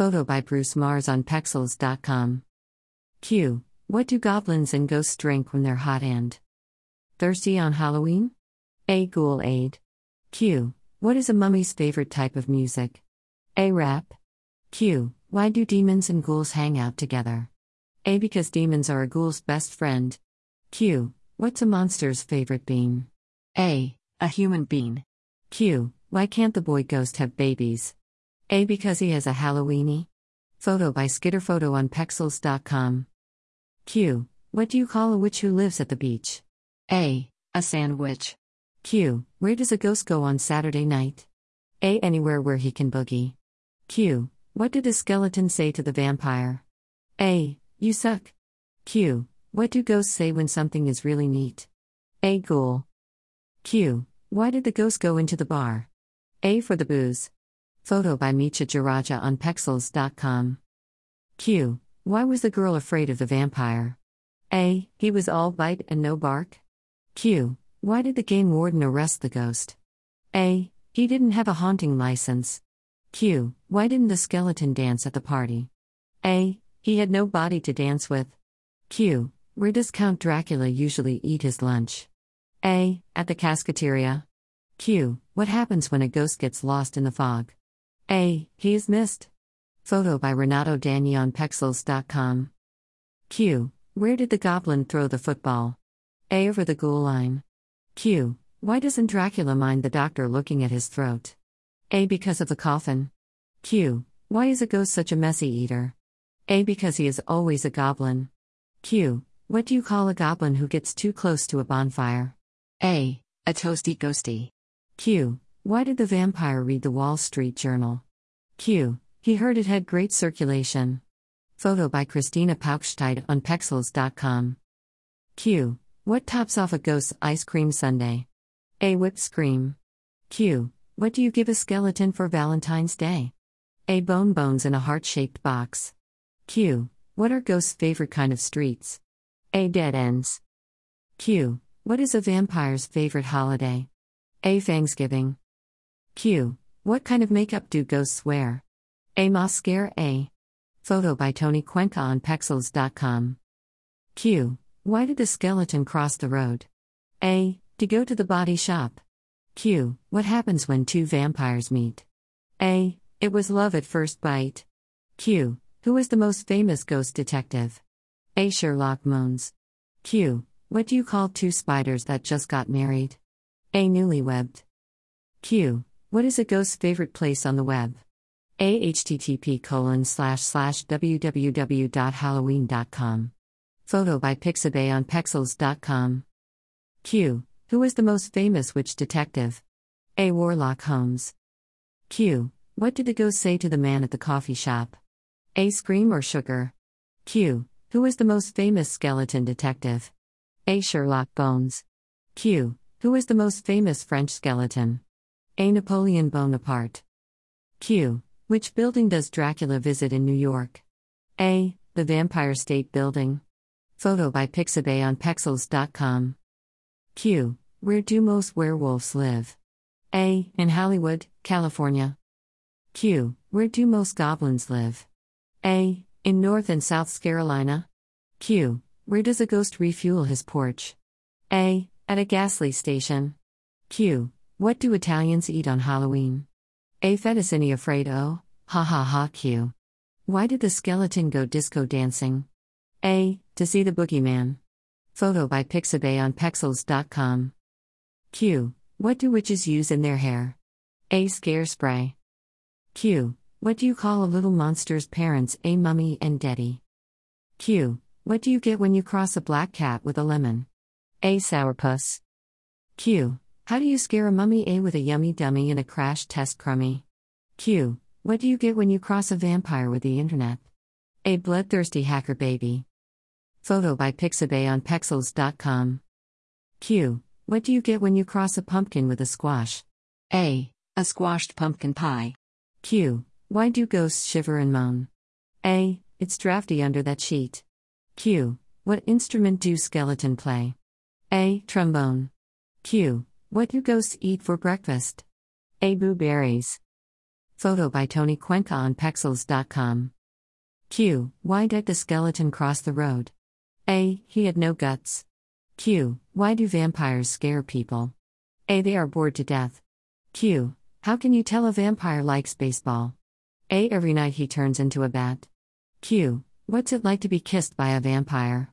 Photo by Bruce Mars on Pexels.com. Q. What do goblins and ghosts drink when they're hot and thirsty on Halloween? A. Ghoul Aid. Q. What is a mummy's favorite type of music? A. Rap. Q. Why do demons and ghouls hang out together? A. Because demons are a ghoul's best friend. Q. What's a monster's favorite bean? A. A human bean. Q. Why can't the boy ghost have babies? A. Because he has a Halloweeny. Photo by Skitterphoto on Pexels.com. Q. What do you call a witch who lives at the beach? A. A sandwich. Q. Where does a ghost go on Saturday night? A. Anywhere where he can boogie. Q. What did the skeleton say to the vampire? A. You suck. Q. What do ghosts say when something is really neat? A. Ghoul. Q. Why did the ghost go into the bar? A. For the booze. Photo by Micha Jaraja on Pexels.com. Q. Why was the girl afraid of the vampire? A. He was all bite and no bark. Q. Why did the game warden arrest the ghost? A. He didn't have a haunting license. Q. Why didn't the skeleton dance at the party? A. He had no body to dance with. Q. Where does Count Dracula usually eat his lunch? A. At the casketeria. Q. What happens when a ghost gets lost in the fog? A. He is missed. Photo by Renato Dagni on Pexels.com. Q. Where did the goblin throw the football? A. Over the ghoul line. Q. Why doesn't Dracula mind the doctor looking at his throat? A. Because of the coffin. Q. Why is a ghost such a messy eater? A. Because he is always a goblin. Q. What do you call a goblin who gets too close to a bonfire? A. A toasty ghosty. Q. Why did the vampire read the Wall Street Journal? Q. He heard it had great circulation. Photo by Christina Paukšteit on Pexels.com. Q. What tops off a ghost's ice cream sundae? A. Whipped cream. Q. What do you give a skeleton for Valentine's Day? A. Bone bones in a heart shaped box. Q. What are ghosts' favorite kind of streets? A. Dead ends. Q. What is a vampire's favorite holiday? A. Thanksgiving. Q. What kind of makeup do ghosts wear? A. Mascara A. Photo by Tony Cuenca on Pexels.com. Q. Why did the skeleton cross the road? A. To go to the body shop. Q. What happens when two vampires meet? A. It was love at first bite. Q. Who is the most famous ghost detective? A. Sherlock Moans. Q. What do you call two spiders that just got married? A. Newlywebbed. Q. What is a ghost's favorite place on the web? A. http colon slash slash www.halloween.com. Photo by Pixabay on Pexels.com. Q. Who is the most famous witch detective? A. Warlock Holmes. Q. What did the ghost say to the man at the coffee shop? A. Scream or sugar? Q. Who is the most famous skeleton detective? A. Sherlock Bones. Q. Who is the most famous French skeleton? A. Napoleon Bonaparte. Q. Which building does Dracula visit in New York? A. The Vampire State Building. Photo by Pixabay on Pexels.com. Q. Where do most werewolves live? A. In Hollywood, California. Q. Where do most goblins live? A. In North and South Carolina. Q. Where does a ghost refuel his porch? A. At a Gasly station. Q. What do Italians eat on Halloween? A. Fettuccine Alfredo. Ha ha ha Q. Why did the skeleton go disco dancing? A. To see the boogeyman. Photo by Pixabay on Pexels.com. Q. What do witches use in their hair? A. Scare spray. Q. What do you call a little monster's parents? A. Mummy and Daddy. Q. What do you get when you cross a black cat with a lemon? A. Sourpuss. Q. How do you scare a mummy A with a yummy dummy and a crash test crummy? Q. What do you get when you cross a vampire with the internet? A bloodthirsty hacker baby. Photo by Pixabay on Pexels.com. Q. What do you get when you cross a pumpkin with a squash? A. A squashed pumpkin pie. Q. Why do ghosts shiver and moan? A. It's drafty under that sheet. Q. What instrument do skeleton play? A. Trombone. Q. What do ghosts eat for breakfast? A. Blueberries. Photo by Tony Cuenca on Pexels.com. Q. Why did the skeleton cross the road? A. He had no guts. Q. Why do vampires scare people? A. They are bored to death. Q. How can you tell a vampire likes baseball? A. Every night he turns into a bat. Q. What's it like to be kissed by a vampire?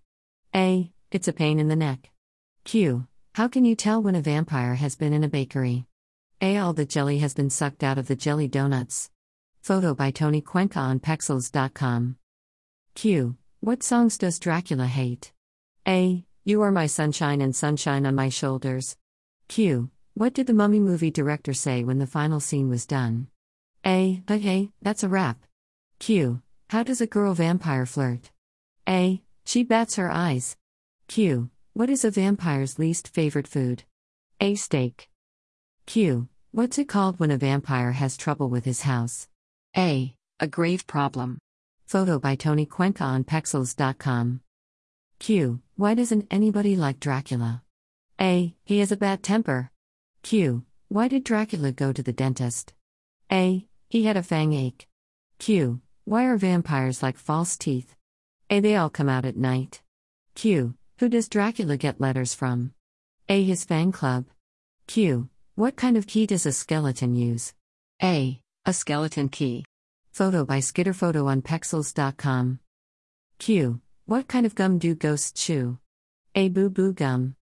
A. It's a pain in the neck. Q. How can you tell when a vampire has been in a bakery? A. All the jelly has been sucked out of the jelly donuts. Photo by Tony Cuenca on Pexels.com. Q. What songs does Dracula hate? A. You are my sunshine and sunshine on my shoulders. Q. What did the mummy movie director say when the final scene was done? A. But hey, that's a wrap. Q. How does a girl vampire flirt? A. She bats her eyes. Q. What is a vampire's least favorite food? A. Steak. Q. What's it called when a vampire has trouble with his house? A. A grave problem. Photo by Tony Cuenca on Pexels.com. Q. Why doesn't anybody like Dracula? A. He has a bad temper. Q. Why did Dracula go to the dentist? A. He had a fang ache. Q. Why are vampires like false teeth? A. They all come out at night. Q. Who does Dracula get letters from? A. His fan club. Q. What kind of key does a skeleton use? A. A skeleton key. Photo by Skitterphoto on Pexels.com. Q. What kind of gum do ghosts chew? A. Boo boo gum.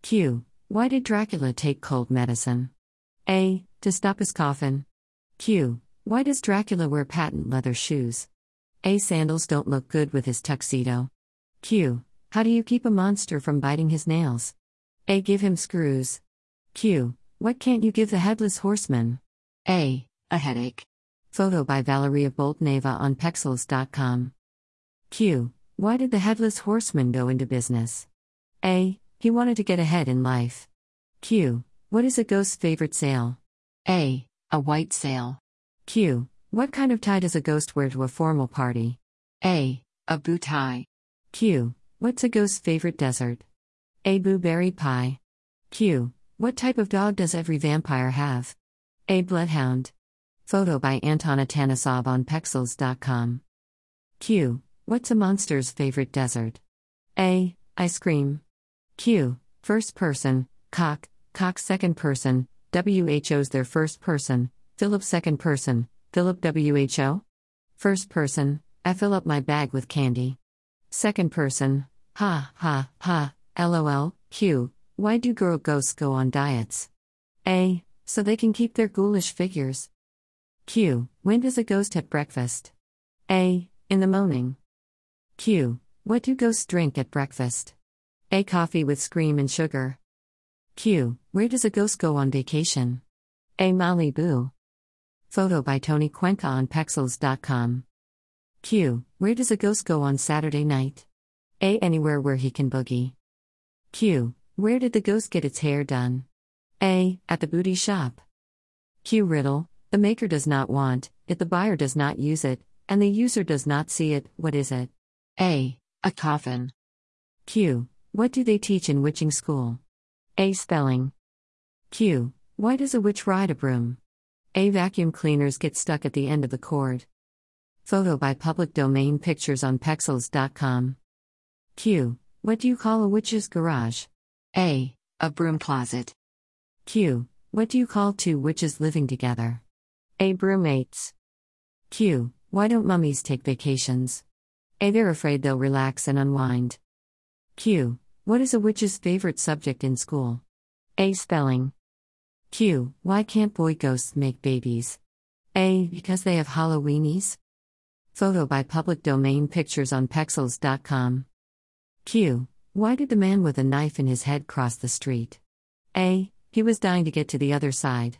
Q. Why did Dracula take cold medicine? A. To stop his coffin. Q. Why does Dracula wear patent leather shoes? A. Sandals don't look good with his tuxedo. Q. How do you keep a monster from biting his nails? A. Give him screws. Q. What can't you give the headless horseman? A. A headache. Photo by Valeria Boltneva on Pexels.com. Q. Why did the headless horseman go into business? A. He wanted to get ahead in life. Q. What is a ghost's favorite sail? A. A white sail. Q. What kind of tie does a ghost wear to a formal party? A. A bow tie. Q. What's a ghost's favorite dessert? A. Blueberry pie. Q. What type of dog does every vampire have? A. Bloodhound. Photo by Anton Atanasov on Pexels.com. Q. What's a monster's favorite dessert? A. Ice cream. Q. First person, cock, cock second person, WHO's their first person, Philip second person, Philip WHO? First person, I fill up my bag with candy. Second person, ha ha ha, lol, Q. Why do girl ghosts go on diets? A. So they can keep their ghoulish figures. Q. When does a ghost have breakfast? A. In the morning. Q. What do ghosts drink at breakfast? A. Coffee with scream and sugar. Q. Where does a ghost go on vacation? A. Malibu. Photo by Tony Cuenca on Pexels.com. Q. Where does a ghost go on Saturday night? A. Anywhere where he can boogie. Q. Where did the ghost get its hair done? A. At the booty shop. Q. Riddle. The maker does not want it, the buyer does not use it, and the user does not see it. What is it? A. A coffin. Q. What do they teach in witching school? A. Spelling. Q. Why does a witch ride a broom? A. Vacuum cleaners get stuck at the end of the cord. Photo by public domain pictures on Pexels.com. Q. What do you call a witch's garage? A. A broom closet. Q. What do you call two witches living together? A. Broommates. Q. Why don't mummies take vacations? A. They're afraid they'll relax and unwind. Q. What is a witch's favorite subject in school? A. Spelling. Q. Why can't boy ghosts make babies? A. Because they have Halloweenies? Photo by public domain pictures on Pexels.com. Q. Why did the man with a knife in his head cross the street? A. He was dying to get to the other side.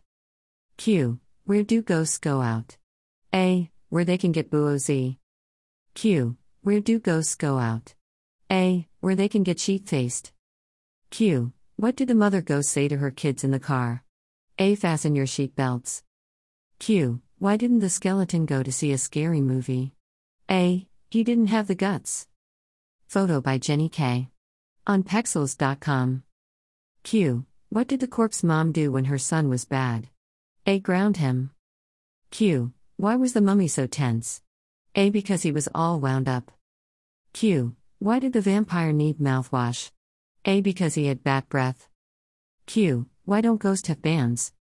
Q. Where do ghosts go out? A. Where they can get boozy. Q. Where do ghosts go out? A. Where they can get sheet faced. Q. What did the mother ghost say to her kids in the car? A. Fasten your seat belts. Q. Why didn't the skeleton go to see a scary movie? A. He didn't have the guts. Photo by Jenny K. On Pexels.com. Q. What did the corpse mom do when her son was bad? A. Ground him. Q. Why was the mummy so tense? A. Because he was all wound up. Q. Why did the vampire need mouthwash? A. Because he had bat breath. Q. Why don't ghosts have bands?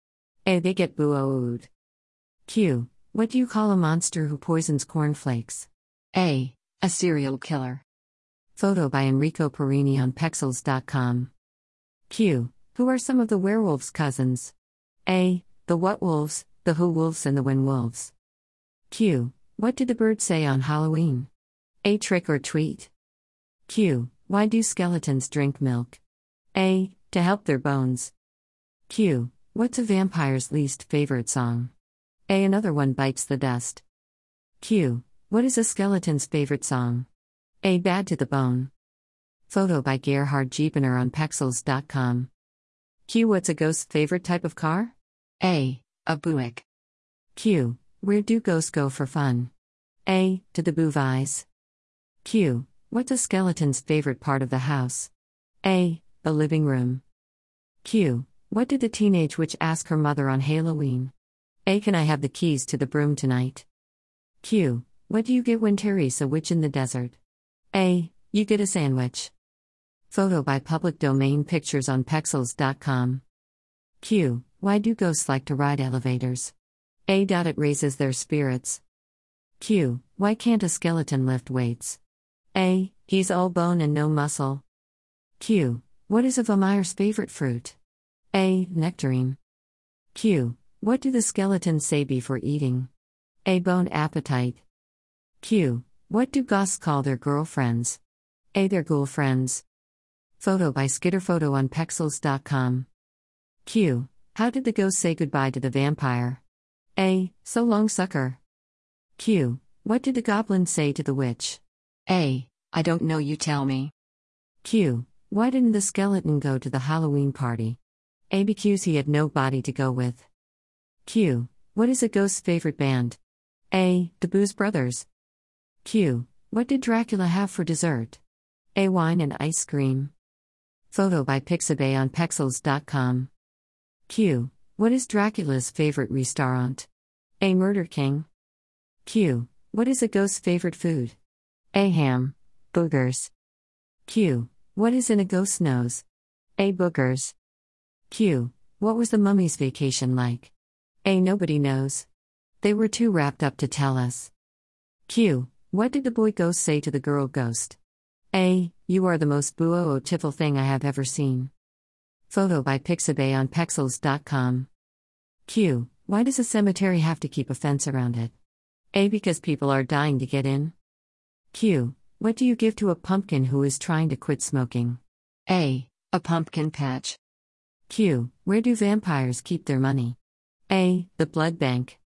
A. They get boo Q. What do you call a monster who poisons cornflakes? A. A serial killer. Photo by Enrico Perini on Pexels.com. Q. Who are some of the werewolves' cousins? A. The what wolves, the who wolves, and the when wolves. Q. What did the bird say on Halloween? A. Trick or treat. Q. Why do skeletons drink milk? A. To help their bones. Q. What's a vampire's least favorite song? A. Another one bites the dust. Q. What is a skeleton's favorite song? A. Bad to the bone. Photo by Gerhard Giebener on Pexels.com. Q. What's a ghost's favorite type of car? A. A Buick. Q. Where do ghosts go for fun? A. To the Bouvies. Q. What's a skeleton's favorite part of the house? A. The living room. Q. What did the teenage witch ask her mother on Halloween? A. Can I have the keys to the broom tonight? Q. What do you get when Teresa witch in the desert? A. You get a sandwich. Photo by Public Domain Pictures on Pexels.com. Q. Why do ghosts like to ride elevators? A. It raises their spirits. Q. Why can't a skeleton lift weights? A. He's all bone and no muscle. Q. What is a vampire's favorite fruit? A. Nectarine. Q. What do the skeletons say before eating? A. Bone appetite. Q. What do ghosts call their girlfriends? A. Their ghoul friends. Photo by Skitterphoto on Pexels.com. Q. How did the ghost say goodbye to the vampire? A. So long, sucker. Q. What did the goblin say to the witch? A. I don't know, you tell me. Q. Why didn't the skeleton go to the Halloween party? A. Because he had no body to go with. Q. What is a ghost's favorite band? A. The Booze Brothers. Q. What did Dracula have for dessert? A. Wine and ice cream. Photo by Pixabay on Pexels.com. Q. What is Dracula's favorite restaurant? A. Murder King. Q. What is a ghost's favorite food? A. Ham. Boogers. Q. What is in a ghost's nose? A. Boogers. Q. What was the mummy's vacation like? A. Nobody knows. They were too wrapped up to tell us. Q. What did the boy ghost say to the girl ghost? A. You are the most beautiful thing I have ever seen. Photo by Pixabay on Pexels.com. Q. Why does a cemetery have to keep a fence around it? A. Because people are dying to get in. Q. What do you give to a pumpkin who is trying to quit smoking? A. A pumpkin patch. Q. Where do vampires keep their money? A. The blood bank.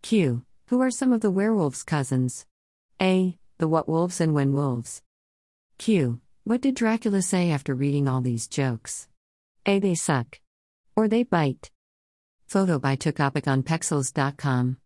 Q. Who are some of the werewolves' cousins? A. The what wolves and when wolves. Q. What did Dracula say after reading all these jokes? A. They suck. Or they bite. Photo by Tookapic on Pexels.com.